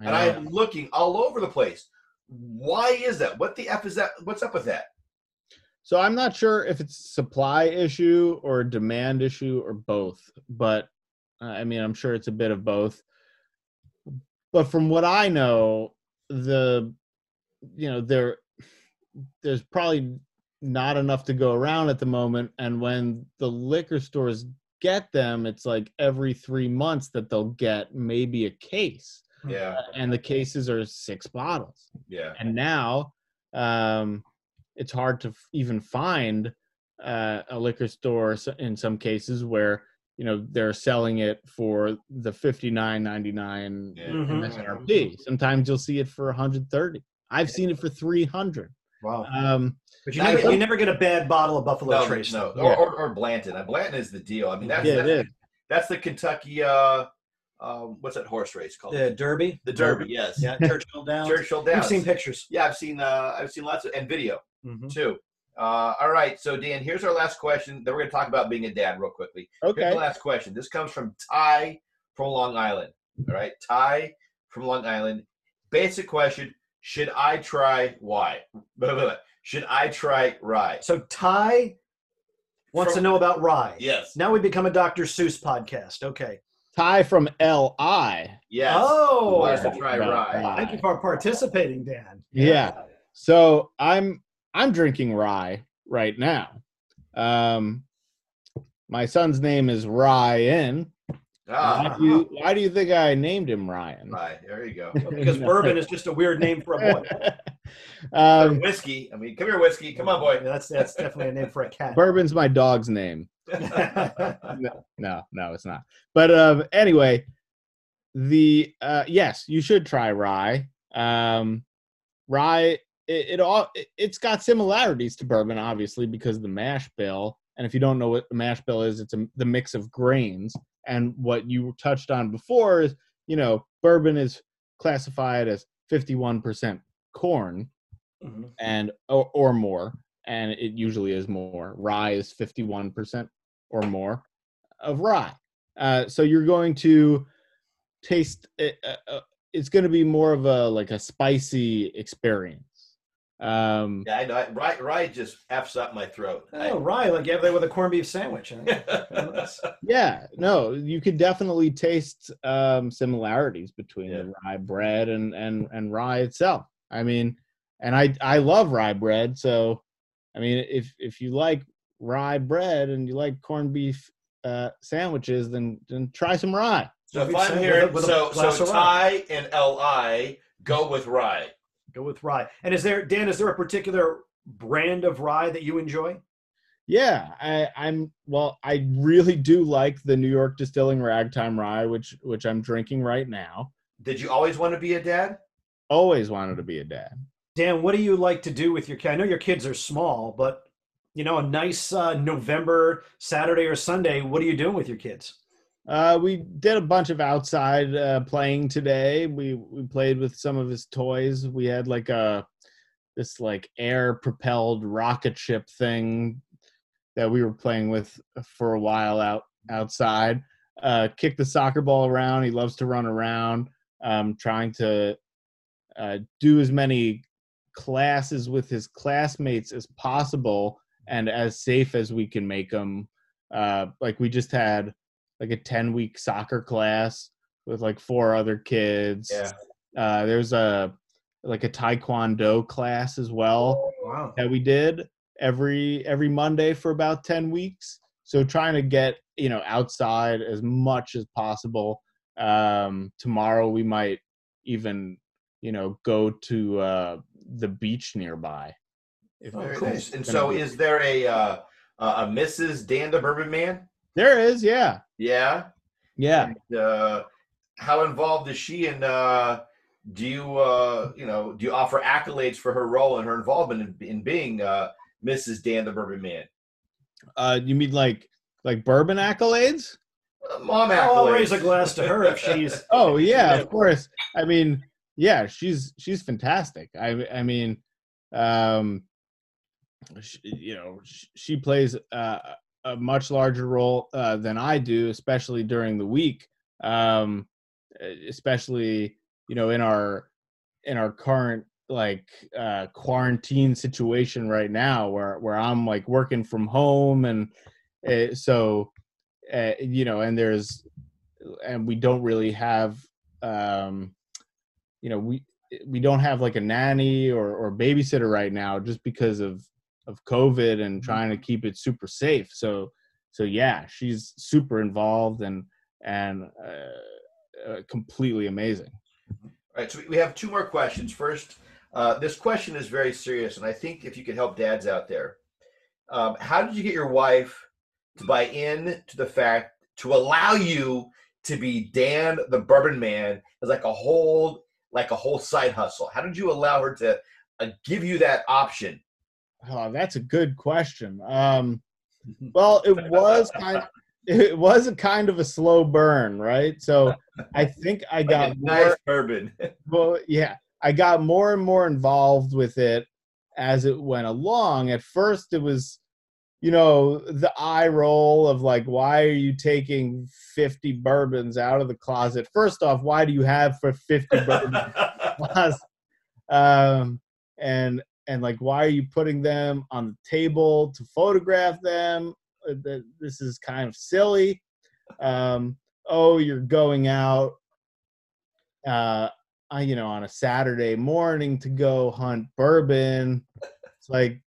I And. I'm looking all over the place. Why is that? What the F is that? What's up with that? So I'm not sure if it's supply issue or demand issue or both, but uh, I mean, I'm sure it's a bit of both. But from what I know, the you know there there's probably not enough to go around at the moment, and when the liquor stores get them, it's like every three months that they'll get maybe a case, Yeah, and the cases are six bottles yeah. and now um, it's hard to f- even find uh, a liquor store in some cases where you know they're selling it for the 59.99 Yeah. MSRP. Sometimes you'll see it for 130. I've seen it for 300. Wow. Um, But you never, you never get a bad bottle of Buffalo No, Trace. no, though. or, Yeah. or, or Blanton. Blanton is the deal. I mean, that's yeah, that's, that's the Kentucky. Uh, um, what's that horse race called? The Derby. The Derby. Yes. Yeah, Churchill Downs. Churchill We've seen pictures. Yeah, I've seen. Uh, I've seen lots of and video Mhm. too. Uh, all right, so Dan, here's our last question. Then we're going to talk about being a dad real quickly. Here's Okay. the last question. This comes from Ty from Long Island. All right, Ty from Long Island. Basic question: Should I try why? Should I try rye? So Ty wants From- to know about rye. Yes. Now we become a Dr. Seuss podcast. Okay. Ty from LI. Yes. Oh, Wants to try rye. rye. thank you for participating, Dan. Yeah. So I'm I'm drinking rye right now. Um, my son's name is Ryan. Ah, Why do you Why do you think I named him Ryan? rye. There you go. Because bourbon is just a weird name for a boy. Um, whiskey. I mean, come here, whiskey. Come on, boy. That's that's definitely a name for a cat. Bourbon's my dog's name. No, no, no, it's not. But um, anyway, the uh, yes, you should try rye. Um, rye, it, it all it, it's got similarities to bourbon, obviously, because of the mash bill. And if you don't know what the mash bill is, it's a, the mix of grains. And what you touched on before is, you know, bourbon is classified as fifty-one percent corn Mhm. and or, or more and it usually is more. Rye is 51% or more of rye. Uh, so you're going to taste it, uh, uh, it's going to be more of a like a spicy experience um Yeah, I know. Rye, rye just f's up my throat. Oh, rye, like you have that with a corned beef sandwich. Yeah no you could definitely taste um similarities between Yeah. the rye bread and and and rye itself i mean and i i love rye bread so i mean if if you like rye bread and you like corned beef uh sandwiches then then try some rye so if I'm a- hearing, with a so so of rye. Ty and Li go with rye. Go with rye. And is there, Dan? Is there a particular brand of rye that you enjoy? yeah i i'm well i really do like the new york distilling ragtime rye which which i'm drinking right now Did you always want to be a dad? always wanted to be a dad Dan, what do you like to do with your kid? I know your kids are small, but you know, a nice uh, November Saturday or Sunday, what are you doing with your kids? Uh, we did a bunch of outside uh, playing today. We we played with some of his toys. We had like a this like air propelled rocket ship thing that we were playing with for a while out outside. Uh, kicked the soccer ball around. He loves to run around. Um, trying to uh, do as many classes with his classmates as possible and as safe as we can make them. Uh, like we just had like a 10 week soccer class with like four other kids. Yeah. Uh, there's a like a taekwondo class as well Wow. that we did every every Monday for about 10 weeks. So trying to get, you know, outside as much as possible. Um tomorrow we might even, you know, go to uh the beach nearby. If Oh, cool. nice. And so, be- is there a uh, a Mrs. Dan the Bourbon Man? There is, yeah. Yeah. Yeah. Uh, how involved is she in? Uh, do you uh, you know do you offer accolades for her role and her involvement in, in being uh, Mrs. Dan the Bourbon Man? Uh you mean like like bourbon accolades? Uh, mom accolades. I'll raise a glass to her if she's. Oh yeah, of course. I mean, yeah, she's she's fantastic. I I mean, um, sh you know, sh- she plays uh, a much larger role uh, than I do, especially during the week. Um, especially you know in our in our current like uh quarantine situation right now where where I'm like working from home and uh, so uh, you know and there's and we don't really have um you know we we don't have like a nanny or or babysitter right now just because of of covid and trying to keep it super safe so so yeah she's super involved and and uh, uh, completely amazing All right, so we- we have two more questions. First, uh, this question is very serious, and I think if you could help dads out there, um, how did you get your wife to buy in to the fact to allow you to be Dan the Bourbon Man as like a whole like a whole side hustle? How did you allow her to uh, give you that option? Oh that's a good question. Um well it was kind of, it was a kind of a slow burn right? So i think i Like got a more nice bourbon. well yeah i got more and more involved with it as it went along. At first it was you know the eye roll of like why are you taking 50 bourbons out of the closet? First off why do you have for 50 bourbons um and and like why are you putting them on the table to photograph them Uh, this is kind of silly um oh you're going out uh you know on a saturday morning to go hunt bourbon it's like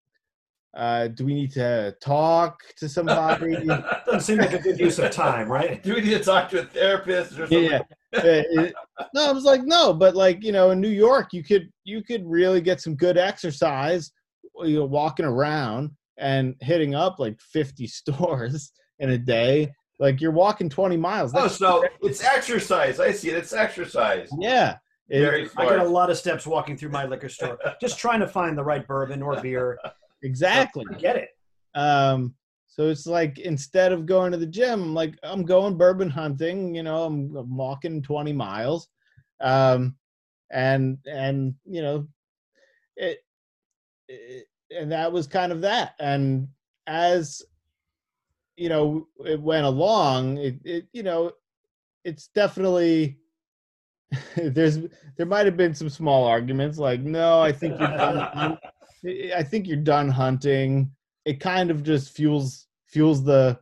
uh do we need to talk to somebody Doesn't seem like a good use of time, right? Do we need to talk to a therapist or something? yeah. It- no, I was like, no, but like you know, in New York, you could you could really get some good exercise, you know, walking around and hitting up like fifty stores in a day. Like you're walking twenty miles. Oh, That's- so it's exercise. I see it. It's exercise. yeah, It- Very I get a lot of steps walking through my liquor store, just trying to find the right bourbon or beer. exactly. I get it. Um, so it's like instead of going to the gym, I'm like I'm going bourbon hunting. You know, I'm, I'm walking 20 miles, um, and and you know, it, it and that was kind of that. And as you know, it went along. It, it you know, it's definitely there's there might have been some small arguments like no i think you're done i think you're done hunting it kind of just fuels fuels the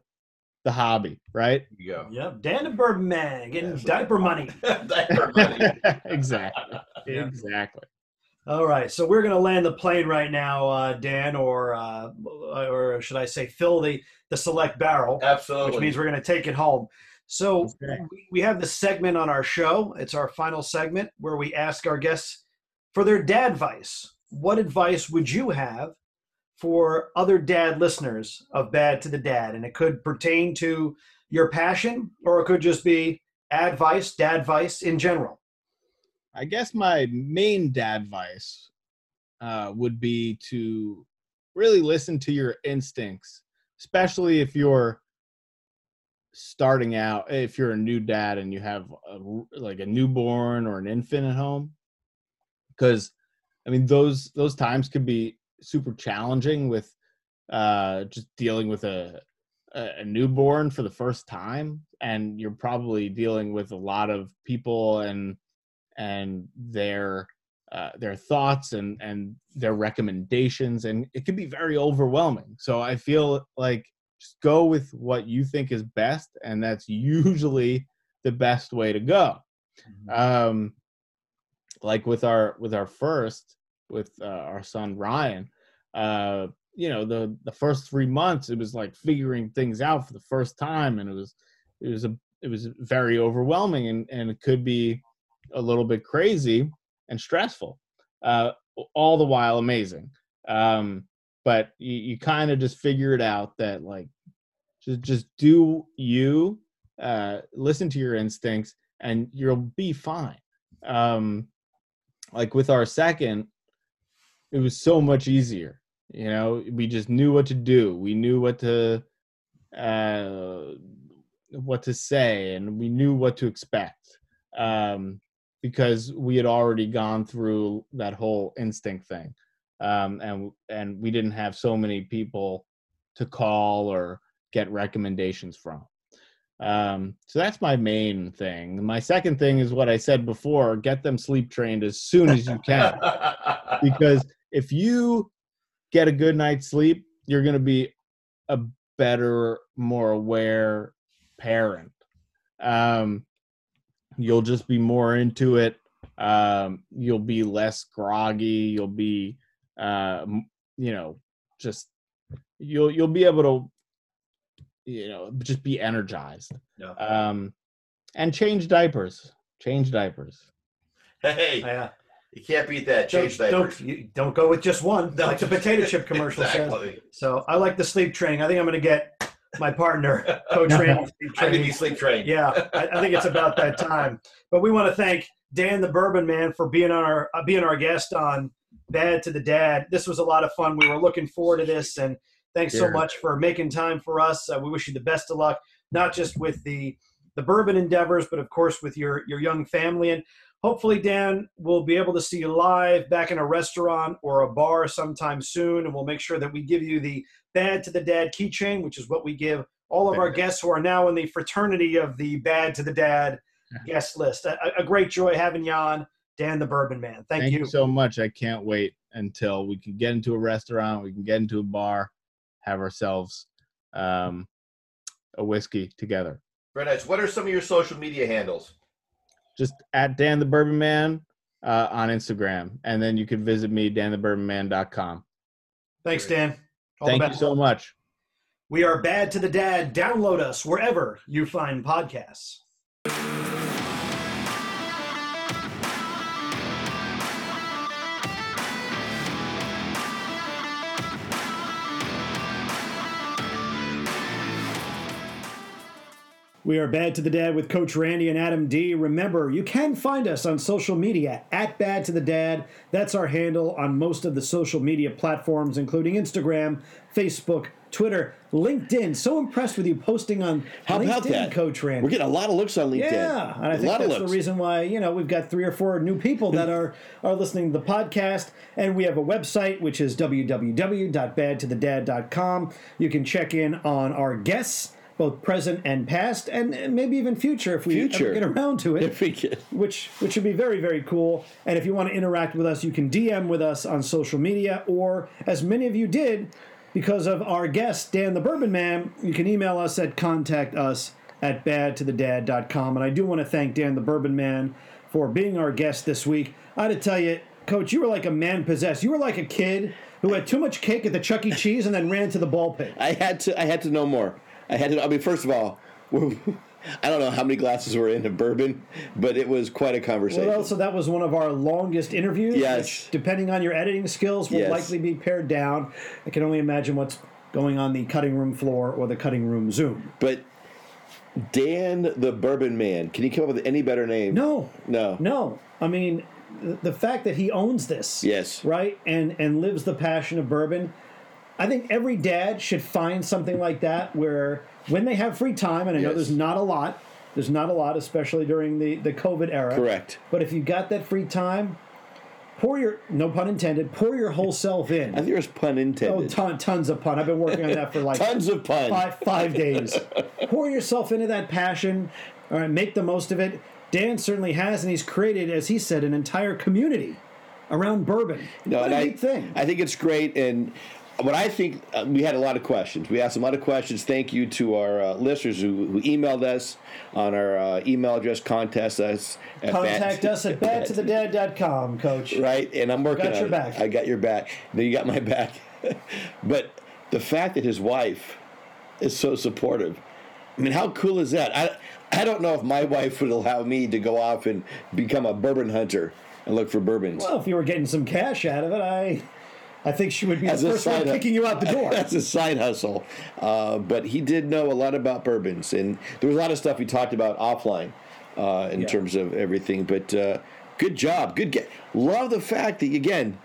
the hobby right There you go. Yep. Dan the Bourbon Man getting Yes. diaper money. Diaper money. exactly Yeah. exactly All right, so we're going to land the plane right now, uh, Dan, or uh, or should I say, fill the the select barrel, Absolutely. which means we're going to take it home. So Okay. we- we have this segment on our show. It's our final segment where we ask our guests for their dad advice. What advice would you have for other dad listeners of Bad to the Dad? And it could pertain to your passion, or it could just be advice, dad advice in general. i guess my main dad advice uh, would be to really listen to your instincts, especially if you're starting out. If you're a new dad and you have a, like a newborn or an infant at home, because I mean those those times could be super challenging with uh, just dealing with a a newborn for the first time. And you're probably dealing with a lot of people and and their uh, their thoughts and and their recommendations. And it can be very overwhelming. So i feel like just go with what you think is best. And that's usually the best way to go. Um like with our with our first with uh, our son ryan uh you know the the first three months it was like figuring things out for the first time and it was it was a it was very overwhelming and and it could be a little bit crazy and stressful uh all the while amazing. Um but you, you kind of just figure it out that like just just do you uh listen to your instincts and you'll be fine. Um like with our second it was so much easier you know? We just knew what to do. We knew what to uh what to say and we knew what to expect um because we had already gone through that whole instinct thing um and and we didn't have so many people to call or get recommendations from. Um so that's my main thing. My second thing is what i said before get them sleep trained as soon as you can because if you get a good night's sleep, you're going to be a better, more aware parent. Um, you'll just be more into it. Um, you'll be less groggy. You'll be, uh, you know, just you'll you'll be able to, you know, just be energized. No. Um, and change diapers. Change diapers. Hey, Yeah. You can't beat that. Change don't, diapers. Don't, you don't go with just one, No, like the potato chip commercial says. exactly. So I like the sleep training. I think I'm going to get my partner, Coach Randy, sleep I need to be training. sleep trained. Yeah, I, I think it's about that time. But we want to thank Dan the Bourbon Man for being on our uh, being our guest on Bad to the Dad. This was a lot of fun. We were looking forward to this, and thanks so much for making time for us. Uh, we wish you the best of luck, not just with the the bourbon endeavors, but of course with your your young family. And hopefully, Dan, we'll be able to see you live back in a restaurant or a bar sometime soon, and we'll make sure that we give you the Bad to the Dad keychain, which is what we give all of our guests who are now in the fraternity of the Bad to the Dad guest list. A, a great joy having you on, Dan the Bourbon Man. Thank, Thank you. you so much. I can't wait until we can get into a restaurant, we can get into a bar, have ourselves um, a whiskey together. Very nice. What are some of your social media handles? Just at Dan the Bourbon Man uh, on Instagram, and then you can visit me danthebourbonman.com. Thanks, Dan. All the Thank you best. so much. We are Bad to the Dad. Download us wherever you find podcasts. We are Bad to the Dad with Coach Randy and Adam D. Remember, you can find us on social media at Bad to the Dad. That's our handle on most of the social media platforms, including Instagram, Facebook, Twitter, LinkedIn. So impressed with you posting on How LinkedIn, about that? Coach Randy. We're getting a lot of looks on LinkedIn. Yeah, and I a think lot that's the reason why you know we've got three or four new people that are are listening to the podcast, and we have a website which is www.badtothedad.com. You can check in on our guests, both present and past, and maybe even future if we Future. ever get around to it If we get, which which would be very very cool. And if you want to interact with us, you can DM with us on social media, or as many of you did, because of our guest Dan the Bourbon Man, you can email us at contact us at badtothedad.com. And I do want to thank Dan the Bourbon Man for being our guest this week. I had to tell you, Coach, you were like a man possessed. You were like a kid who had too much cake at the Chuck E. Cheese and then ran to the ball pit. I had to. I had to know more. I had to. I mean, first of all, I don't know how many glasses were in of bourbon, but it was quite a conversation. Well, also that was one of our longest interviews. Yes. Which, depending on your editing skills, will Yes. likely be pared down. I can only imagine what's going on the cutting room floor or the cutting room Zoom. but Dan, the Bourbon Man, can you come up with any better name? No, No. no. I mean, the- the fact that he owns this, Yes. right, and and lives the passion of bourbon. I think every dad should find something like that where when they have free time, and I know Yes. there's not a lot, there's not a lot, especially during the the COVID era. Correct. But if you've got that free time, pour your no pun intended, pour your whole self in. I think there's pun Oh, intended. ton, tons of pun. I've been working on that for like Tons of pun. five five days. Pour yourself into that passion. All right, make the most of it. Dan certainly has, and he's created, as he said, an entire community around bourbon. No, what a I, thing. I think it's great. And what I think, uh, we had a lot of questions. We asked a lot of questions. Thank you to our uh, listeners who, who emailed us on our uh, email address, contest us. At Contact bad- us at badtothedad.com, coach. Right, and I'm working Got on your it. back. I got your back. Then you got my back. but the fact that his wife is so supportive. I mean, how cool is that? I I don't know if my wife would allow me to go off and become a bourbon hunter and look for bourbons. Well, if you were getting some cash out of it, I, I think she would be As the first one kicking you out the door. That's a side hustle. Uh, but he did know a lot about bourbons, and there was a lot of stuff we talked about offline uh, in Yeah. terms of everything. But uh, good job, good. Ge- Love the fact that again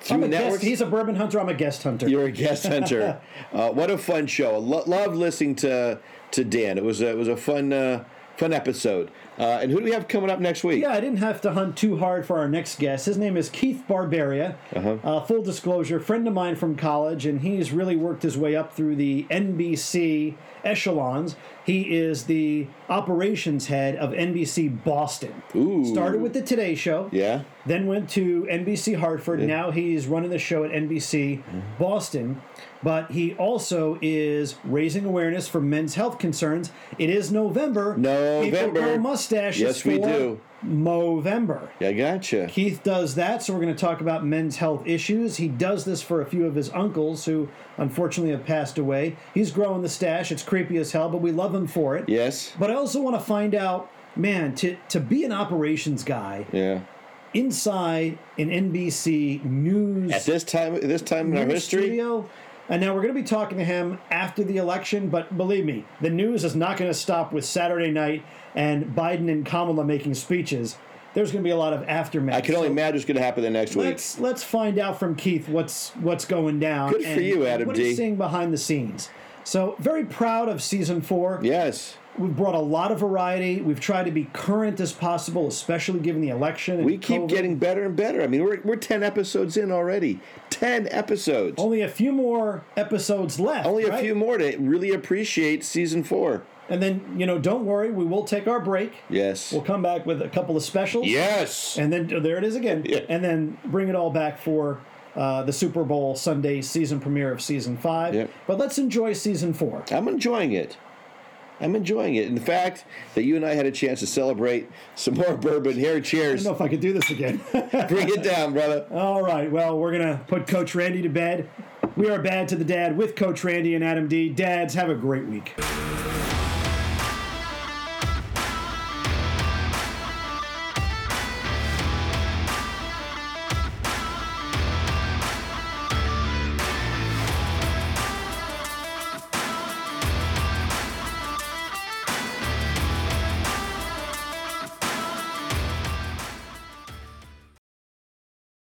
through I'm a guest. networks. He's a bourbon hunter. I'm a guest hunter. You're a guest hunter. uh, what a fun show! Lo- love listening to to Dan. It was a, it was a fun uh, fun episode. Uh, and who do we have coming up next week? Yeah, I didn't have to hunt too hard for our next guest. His name is Keith Barbaria. Uh-huh. Uh, full disclosure, friend of mine from college, and he's really worked his way up through the NBC echelons. He is the operations head of NBC Boston. Ooh. Started with the Today Show. Yeah. Then went to NBC Hartford. Now he's running the show at NBC Boston. But he also is raising awareness for men's health concerns. It is November. People November. grow mustaches Yes, we for do. Movember. I gotcha. Keith does that, so we're going to talk about men's health issues. He does this for a few of his uncles who unfortunately have passed away. He's growing the stash. It's creepy as hell, but we love him for it. Yes. But I also want to find out, man, to to be an operations guy Yeah. inside an NBC news At this time, this time in our history, studio. And now we're going to be talking to him after the election, but believe me, the news is not going to stop with Saturday night and Biden and Kamala making speeches. There's going to be a lot of aftermath. I can only So imagine what's going to happen the next week. Let's let's find out from Keith what's what's going down. Good for you, Adam What D. he's seeing behind the scenes. So very proud of season four. Yes. We've brought a lot of variety. We've tried to be current as possible, especially given the election. We keep COVID. getting better and better. I mean, we're, we're 10 episodes in already. 10 episodes. only a few more episodes left. Only a right? few more to really appreciate season four. And then, you know, don't worry, we will take our break. Yes. We'll come back with a couple of specials. Yes. And then there it is again. Yeah. And then bring it all back for uh, the Super Bowl Sunday season premiere of season five. Yep. But let's enjoy season four. I'm enjoying it. I'm enjoying it. In fact, that you and I had a chance to celebrate some more bourbon. Here, Cheers. I don't know if I could do this again. Bring it down, brother. all right. Well, we're going to put Coach Randy to bed. We are Bad to the Dad with Coach Randy and Adam D. Dads, have a great week.